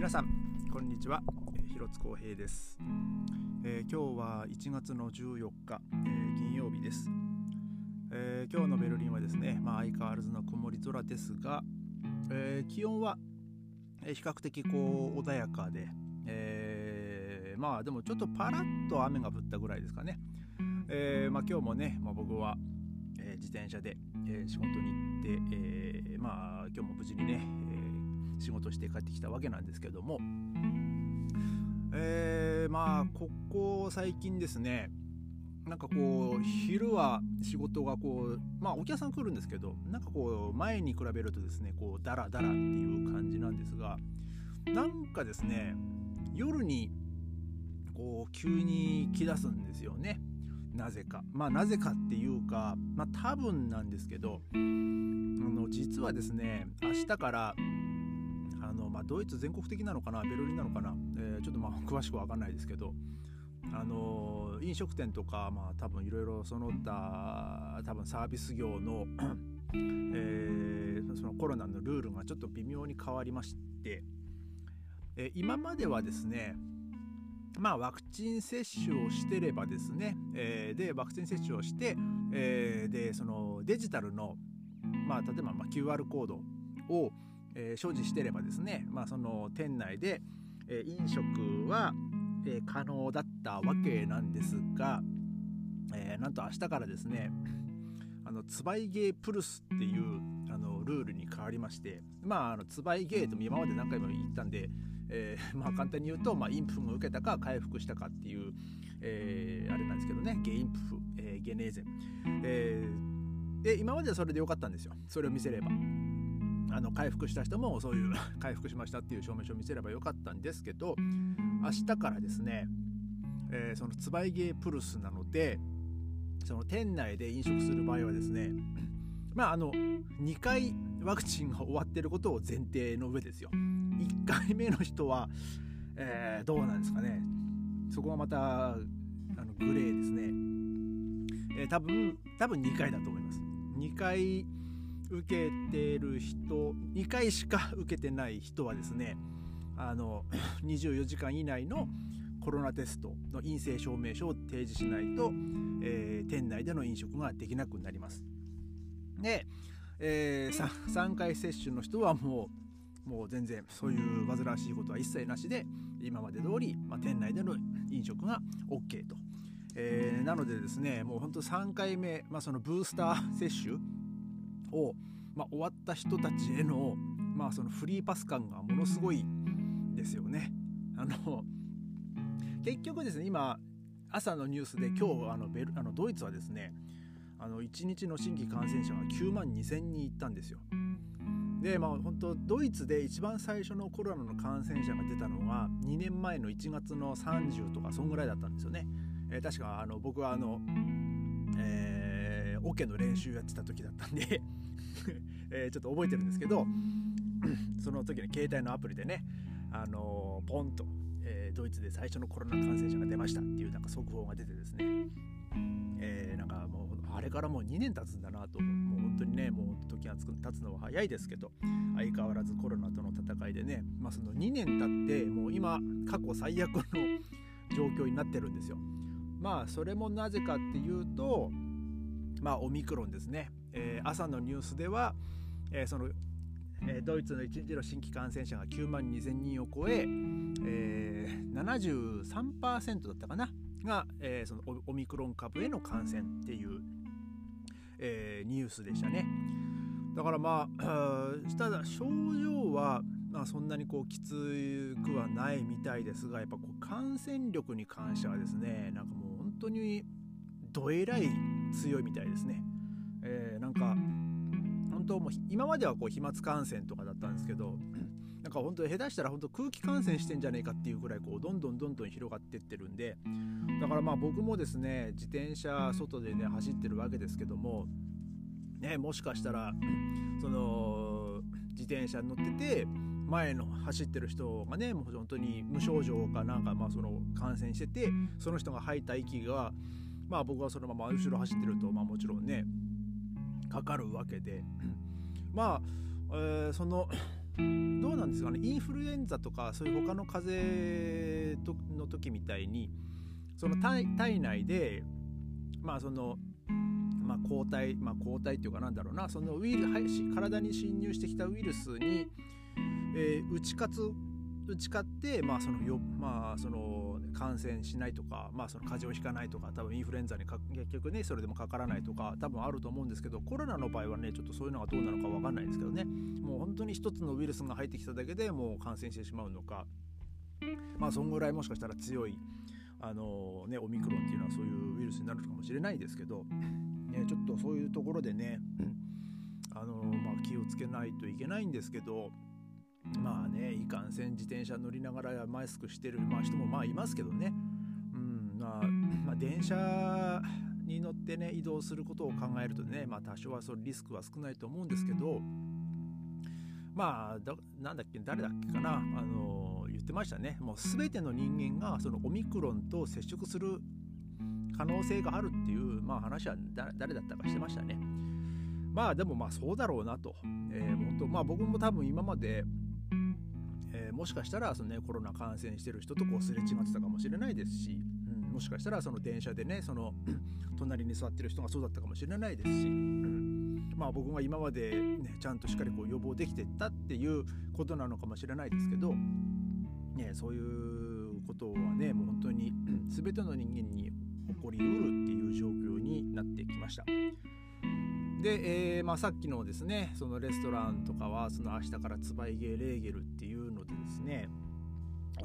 皆さんこんにちは。広津光平です、えー、今日は1月の14日、えー、金曜日です、えー、今日のベルリンはですね、まあ、相変わらずの曇り空ですが、え気温は比較的こう穏やかで、えまあでもちょっとパラッと雨が降ったぐらいですかね、えまあ、今日もね、まあ、僕は、え自転車で、え仕事に行って、えまあ今日も無事にね、仕事して帰ってきたわけなんですけども、えー、まあここ最近ですねなんかこう昼は仕事がこうまあお客さん来るんですけどなんかこう前に比べるとですねこうダラダラっていう感じなんですがなんかですね夜にこう急に来だすんですよね。なぜか。まあなぜかっていうかまあ多分なんですけどあの実はですね明日から、まあ、ドイツ全国的なのかなベルリンなのかな、えー、ちょっとまあ 詳しく分かんないですけどあの飲食店とか、まあ、多分いろいろその他多分サービス業の えー、そのコロナのルールがちょっと微妙に変わりまして、えー、今まではですねまあ、ワクチン接種をしてればですね、えー、でワクチン接種をして、えー、でそのデジタルの、まあ、例えばまあ QR コードを、えー、所持してればですね、まあ、その店内で、えー、飲食は、えー、可能だったわけなんですが、えなんと明日からですねあのツバイゲープルスっていうあのルールに変わりましてまああのツバイゲーと今まで何回も言ったんで、えまあ、簡単に言うと、まあ、インプフを受けたか回復したかっていう、えあれなんですけどねゲインプフ、えゲネーゼン、えで今まではそれでよかったんですよそれを見せれば。あの回復した人もそういう 回復しましたっていう証明書を見せればよかったんですけど明日からですね、えー、そのツバイゲープルスなのでその店内で飲食する場合はですね まああの2回ワクチンが終わってることを前提の上ですよ。1回目の人は、えー、どうなんですかね。そこはまたあのグレーですね、えー、多分多分2回だと思います。2回受けてる人2回しか受けてない人はですねあの 24時間以内のコロナテストの陰性証明書を提示しないと、えー、店内での飲食ができなくなります。で、えー、3, 3回接種の人はもうもう全然そういう煩わしいことは一切なしで今まで通り、まあ、店内での飲食が OK と。えー、なのでですねもうほんと3回目、まあ、そのブースター接種を、まあ、終わった人たちへの,、まあそのフリーパス感がものすごいですよね。あの結局ですね今朝のニュースで今日あのベルあのドイツはですねあの1日の新規感染者が9万2000人いったんですよ。でまあ本当ドイツで一番最初のコロナの感染者が出たのが2年前の1月の30とかそんぐらいだったんですよね。えー、確かあの僕はあの、えー、オ、ケの練習やってた時だったんで え、ちょっと覚えてるんですけど その時に携帯のアプリでねあのポンと、えー、ドイツで最初のコロナ感染者が出ましたっていうなんか速報が出てですね、えー、なんかもうあれからもう2年経つんだなともう本当にねもう時が経つのは早いですけど相変わらずコロナとの戦いでね、まあ、その2年経ってもう今過去最悪の状況になってるんですよ。まあそれもなぜかっていうとまあオミクロンですね、えー、朝のニュースでは、えー、そのえドイツの1日の新規感染者が9万2000人を超ええー、73%だったかな？が、えー、そのオミクロン株への感染っていう、えー、ニュースでしたね。だからまあ ただ症状は、まあ、そんなにこうきつくはないみたいですがやっぱこう感染力に関してはですねなんかもう本当にどえらい強いみたいですね。えー、なんか本当もう今まではこう飛沫感染とかだったんですけど なんか本当に下手したら本当空気感染してんじゃねえかっていうぐらいこうどんどんどんどん広がってってるんでだからまあ僕もですね自転車外でね走ってるわけですけどもねもしかしたら その自転車に乗ってて前の走ってる人がねもう本当に無症状かなんかまあその感染しててその人が吐いた息がまあ僕はそのまま後ろ走ってるとまあもちろんねかかるわけで。まあ、えー、そのどうなんですかね。インフルエンザとかそういう他の風邪の時みたいにその体内でまあそのまあ、抗体、まあ、抗体っていうかなんだろうな。そのウイル体に侵入してきたウイルスに、えー、打ち勝つ打ち勝って、まあそのよまあ、その感染しないとか、まあ、その風邪をひかないとか多分インフルエンザに結局ねそれでもかからないとか多分あると思うんですけどコロナの場合はねちょっとそういうのがどうなのか分かんないですけどね。もう本当に一つのウイルスが入ってきただけでもう感染してしまうのか。まあそんぐらいもしかしたら強いあのねオミクロンっていうのはそういうウイルスになるかもしれないですけど、ね、ちょっとそういうところでねあの、まあ、気をつけないといけないんですけどまあねいかんせん自転車乗りながらマスクしてる、まあ、人もまあいますけどね、うんまあ、まあ、電車に乗ってね移動することを考えるとね、まあ、多少はそのリスクは少ないと思うんですけどまあだなんだっけ誰だっけかなあの言ってましたねもう全ての人間がそのオミクロンと接触する可能性があるっていう、まあ、話は誰だったかしてましたね。まあでもまあそうだろうなと。えー、本当まあ僕も多分今までー、もしかしたらその、ね、コロナ感染してる人とこうすれ違ってたかもしれないですし、うん、もしかしたらその電車でねその 隣に座ってる人がそうだったかもしれないですし、うん、まあ僕が今まで、ね、ちゃんとしっかりこう予防できてったっていうことなのかもしれないですけど、ね、そういうことはねもう本当に全ての人間に起こりうるっていう状況になってきました。で、えーまあ、さっきのですねそのレストランとかはその明日からツバイゲーレーゲルっていうのでですね、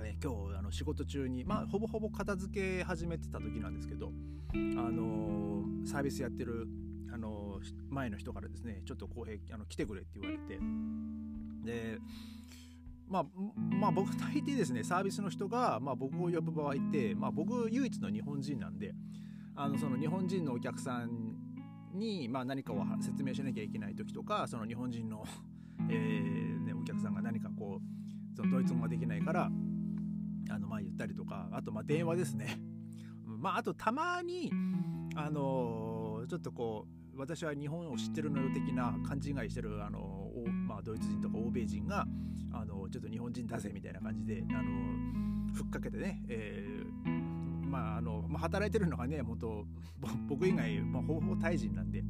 えー、今日あの仕事中に、まあ、ほぼほぼ片付け始めてた時なんですけど、あのー、サービスやってる、あのー、前の人からですねちょっと公平あの来てくれって言われてでまあ、まあ僕大抵ですねサービスの人が、まあ、僕を呼ぶ場合って、まあ、僕唯一の日本人なんであのその日本人のお客さんに、まあ、何かを説明しなきゃいけない時とかその日本人の、えーね、お客さんが何かこうそのドイツ語ができないからあのまあ言ったりとかあとまあ電話ですね。まあ、あとたまに、あのー、ちょっとこう私は日本を知ってるのよ的な勘違いしてる、あのー、まあ、ドイツ人とか欧米人が、あのー、ちょっと日本人出せみたいな感じで、あのふっかけてね、えーまああのまあ、働いてるのがね元僕以外、まあ、ほぼほぼタイ人なんで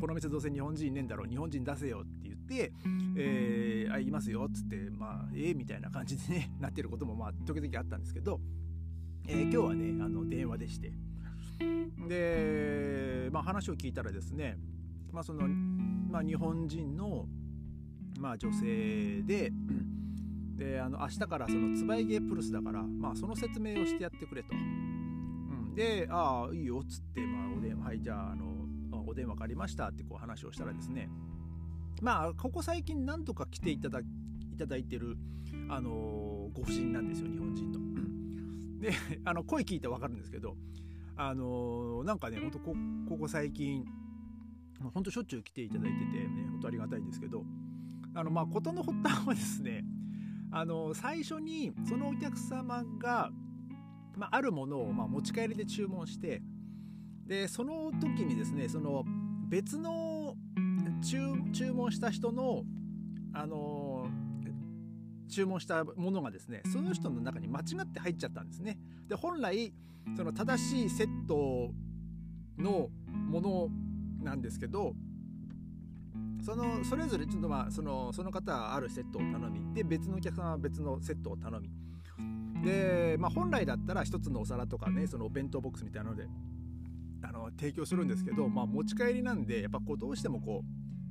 この店どうせ日本人ねえんだろう日本人出せよって言って、えー、あいますよっつってまあええー、みたいな感じでね なってることもまあ時々あったんですけど、えー、今日はねあの電話でして。で、まあ、話を聞いたらですね、まあそのまあ、日本人の、まあ、女性でであの明日からそのつばいゲープルスだから、まあ、その説明をしてやってくれと。うん、で、ああ、いいよっつって、まあ、お電話、はい、じゃあ、あの、お電話借りましたってこう話をしたらですね、まあ、ここ最近なんとか来ていただいただいてる、あのご婦人なんですよ、日本人の。で、あの声聞いてわかるんですけど、あのなんかね、ほんとこここ最近、ほんとしょっちゅう来ていただいてて、ね、本当ありがたいんですけど、あの、まあ、事の発端はですね、あの最初にそのお客様が、まあ、あるものをま持ち帰りで注文してでその時にですねその別の注文した人のあの注文したものがですねその人の中に間違って入っちゃったんですね。で本来その正しいセットのものなんですけどそのそれぞれちょっとまあそのその方はあるセットを頼み。で別のお客さんは別のセットを頼み。で、まあ、本来だったら一つのお皿とかねそのお弁当ボックスみたいなのであの提供するんですけど、まあ、持ち帰りなんでやっぱこうどうしてもこ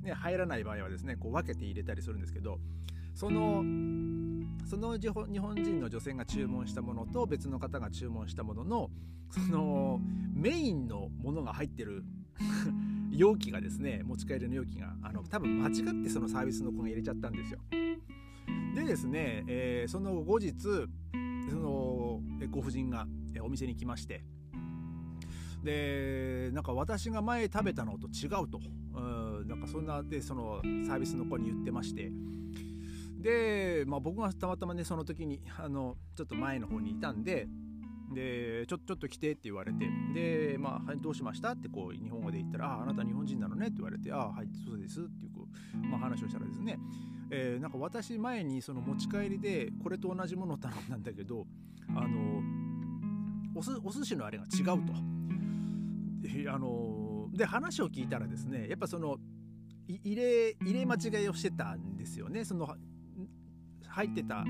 う、ね、入らない場合はですねこう分けて入れたりするんですけどそのその日本人の女性が注文したものと別の方が注文したもののそのメインのものが入ってる容器がですね持ち帰りの容器があの多分間違ってそのサービスの子が入れちゃったんですよ。でですね、えー、その後日そのご婦人がお店に来まして。でなんか私が前食べたのと違うと。うんなんかそんなでそのサービスの子に言ってまして。で、まあ、僕がたまたまねその時にあのちょっと前の方にいたんででちょちょっと来てって言われてで、まあ、はい、どうしましたってこう日本語で言ったら「ああなた日本人なのね」って言われて「ああはいそうです」っていうこう、まあ、話をしたらですねえー、なんか私前にその持ち帰りでこれと同じものを頼んだんだけどあのおすお寿司のあれが違うと。あので話を聞いたらですねやっぱその入れ入れ間違いをしてたんですよねその入ってた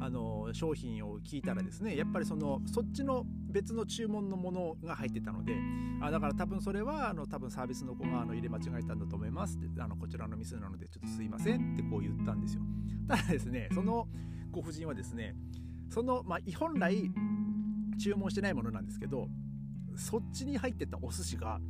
あの商品を聞いたらですねやっぱりそのそっちの別の注文のものが入ってたのであだから多分それはあの多分サービスの子があの入れ間違えたんだと思いますってあのこちらの店なのでちょっとすいませんってこう言ったんですよ。ただですねそのご婦人はですねその、まあ、本来注文してないものなんですけどそっちに入ってたお寿司が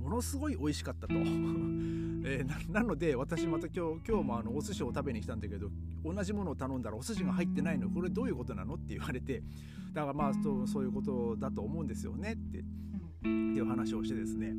ものすごい美味しかったと、えー、なので私また今日今日もあのお寿司を食べに来たんだけど同じものを頼んだらお寿司が入ってないの。これどういうことなのって言われてだからまあそうそういうことだと思うんですよねってっていう話をしてですね。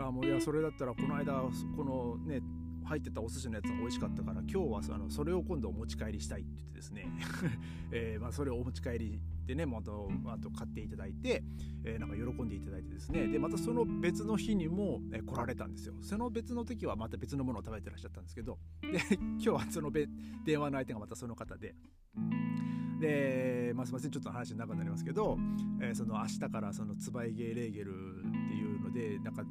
あもういやそれだったらこの間このね入ってたお寿司のやつが美味しかったから今日はそのそれを今度お持ち帰りしたいって言ってですね、え、まそれをお持ち帰りでねまたあと買っていただいて、えー、なんか喜んでいただいてですね。でまたその別の日にも、えー、来られたんですよ。その別の時はまた別のものを食べてらっしゃったんですけど。で 今日はその電話の相手がまたその方で。で、まあ、すいません。ちょっと話長くなりますけど、えー、その明日からそのツバイゲーレーゲルっていうのでなんか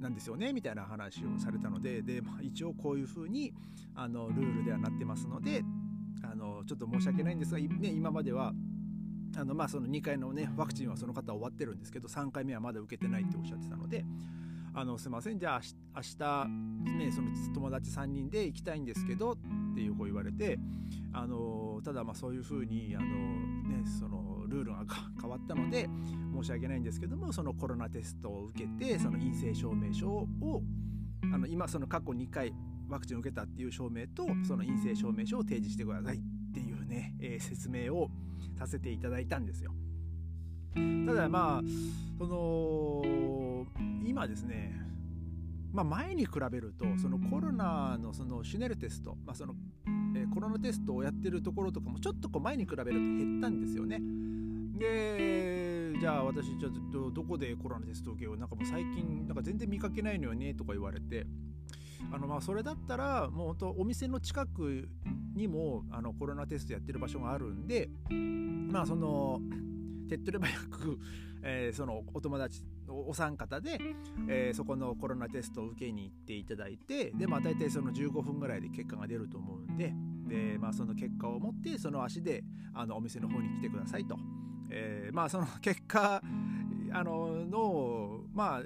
なんですよねみたいな話をされたので。で、まあ、一応こういうふうにあのルールではなってますのであのちょっと申し訳ないんですが、ね、今まではあのまあその2回のねワクチンはその方終わってるんですけど3回目はまだ受けてないっておっしゃってたのであのすいませんじゃあ明日ねその友達3人で行きたいんですけどっていうこう言われてあのただまあそういうふうにあのねそのルールが変わったので申し訳ないんですけどもそのコロナテストを受けてその陰性証明書をあの今その過去2回ワクチンを受けたっていう証明とその陰性証明書を提示してくださいっていうね、えー、説明をさせていただいたんですよ。ただまあその今ですねまあ、前に比べるとそのコロナのそのシュネルテスト、まあそのえー、コロナテストをやってるところとかもちょっとこう前に比べると減ったんですよね。でじゃあ私ちょっとどこでコロナテストを受けようなんかもう最近なんか全然見かけないのよねとか言われてあのまあそれだったらもう本当お店の近くにもあのコロナテストやってる場所があるんでまあその手っ取り早く、えー、そのお友達お三方で、えー、そこのコロナテストを受けに行っていただいてで、まあ、大体その15分ぐらいで結果が出ると思うんでで、まあ、その結果を持ってその足であのお店の方に来てくださいと、えー、まあその結果あののまあ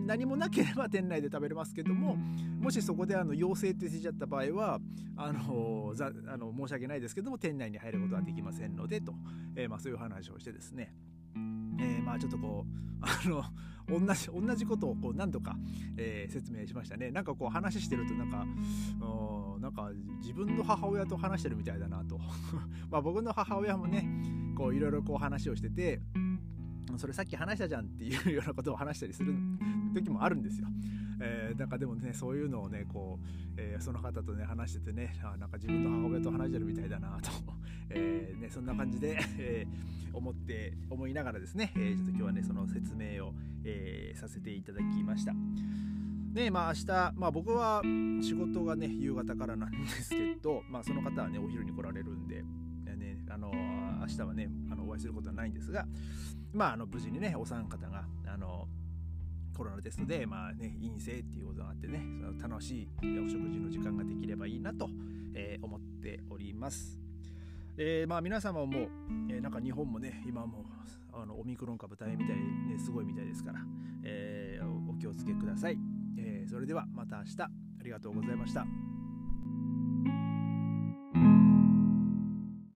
何もなければ店内で食べれますけどももしそこであの陽性って出ちゃった場合はあのざあの申し訳ないですけども店内に入ることはできませんのでと、えー、まあ、そういう話をしてですね。えー、まあちょっとこうあの同じ同じことをこう何度か、えー、説明しましたね。なんかこう話してるとなんかなんか自分の母親と話してるみたいだなと。まあ僕の母親もねこういろいろこう話をしててそれさっき話したじゃんっていうようなことを話したりする時もあるんですよ。えー、なんかでもねそういうのをねこう、えー、その方とね話しててねあなんか自分の母親と話してるみたいだなと、えー、ね、そんな感じで、え思って思いながらですね、えちょっと今日はねその説明を、えさせていただきました。ねまあ明日、まあ、僕は仕事がね夕方からなんですけど、まあ、その方はねお昼に来られるんで、ね、あの明日はねあのお会いすることはないんですが、まあ、あの無事にねお三方があのコロナテストで、まあね、陰性っていうことがあってねその楽しいお食事の時間ができればいいなと、えー、思っております。えー、まあ皆様も、えー、なんか日本もね今もあのオミクロン株大変みたいねすごいみたいですから、えー、お気をつけください、えー、それではまた明日ありがとうございました。